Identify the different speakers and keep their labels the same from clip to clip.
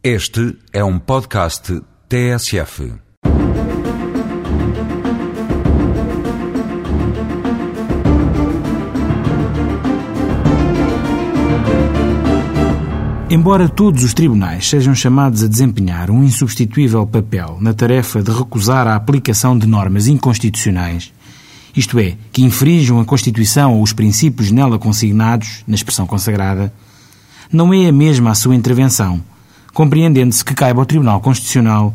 Speaker 1: Este é um podcast TSF.
Speaker 2: Embora todos os tribunais sejam chamados a desempenhar um insubstituível papel na tarefa de recusar a aplicação de normas inconstitucionais, isto é, que infringam a Constituição ou os princípios nela consignados, na expressão consagrada, não é a mesma a sua intervenção compreendendo-se que caiba ao Tribunal Constitucional,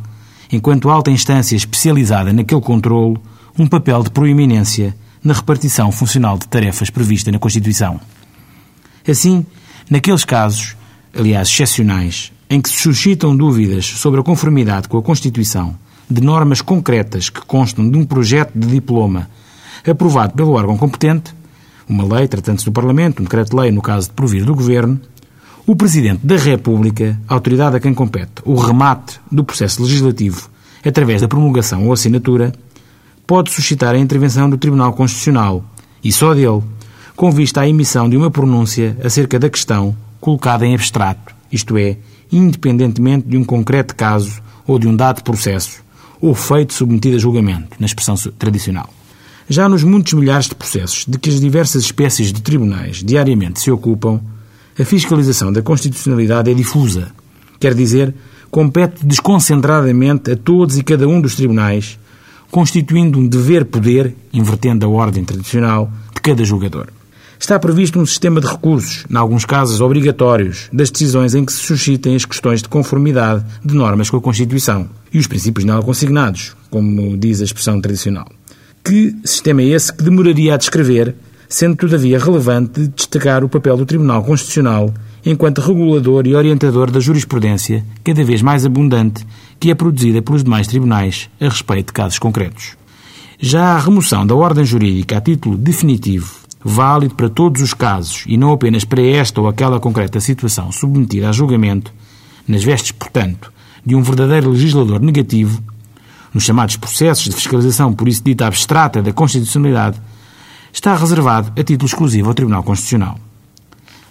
Speaker 2: enquanto alta instância especializada naquele controlo, um papel de proeminência na repartição funcional de tarefas prevista na Constituição. Assim, naqueles casos, aliás excepcionais, em que se suscitam dúvidas sobre a conformidade com a Constituição de normas concretas que constam de um projeto de diploma aprovado pelo órgão competente, uma lei tratando-se do Parlamento, um decreto-lei no caso de provir do Governo, o Presidente da República, autoridade a quem compete o remate do processo legislativo através da promulgação ou assinatura, pode suscitar a intervenção do Tribunal Constitucional, e só dele, com vista à emissão de uma pronúncia acerca da questão colocada em abstrato, isto é, independentemente de um concreto caso ou de um dado processo, ou feito submetido a julgamento, na expressão tradicional. Já nos muitos milhares de processos de que as diversas espécies de tribunais diariamente se ocupam, a fiscalização da constitucionalidade é difusa. Quer dizer, compete desconcentradamente a todos e cada um dos tribunais, constituindo um dever-poder, invertendo a ordem tradicional, de cada julgador. Está previsto um sistema de recursos, em alguns casos obrigatórios, das decisões em que se suscitem as questões de conformidade de normas com a Constituição e os princípios nela consignados, como diz a expressão tradicional. Que sistema é esse que demoraria a descrever sendo todavia relevante destacar o papel do Tribunal Constitucional enquanto regulador e orientador da jurisprudência, cada vez mais abundante, que é produzida pelos demais tribunais a respeito de casos concretos. Já a remoção da ordem jurídica a título definitivo, válido para todos os casos e não apenas para esta ou aquela concreta situação submetida a julgamento, nas vestes, portanto, de um verdadeiro legislador negativo, nos chamados processos de fiscalização, por isso dita abstrata da constitucionalidade, está reservado a título exclusivo ao Tribunal Constitucional.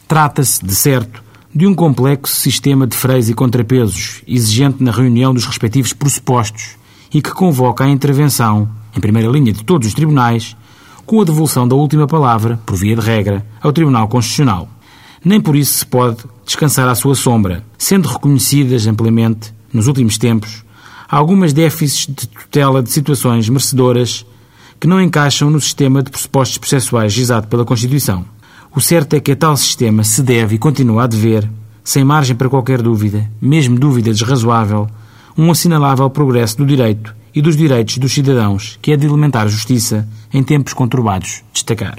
Speaker 2: Trata-se, de certo, de um complexo sistema de freios e contrapesos, exigente na reunião dos respectivos pressupostos e que convoca a intervenção, em primeira linha de todos os tribunais, com a devolução da última palavra, por via de regra, ao Tribunal Constitucional. Nem por isso se pode descansar à sua sombra, sendo reconhecidas amplamente, nos últimos tempos, algumas déficits de tutela de situações merecedoras que não encaixam no sistema de pressupostos processuais gizado pela Constituição. O certo é que a tal sistema se deve e continua a dever, sem margem para qualquer dúvida, mesmo dúvida desrazoável, um assinalável progresso do direito e dos direitos dos cidadãos que é de elementar justiça em tempos conturbados destacar.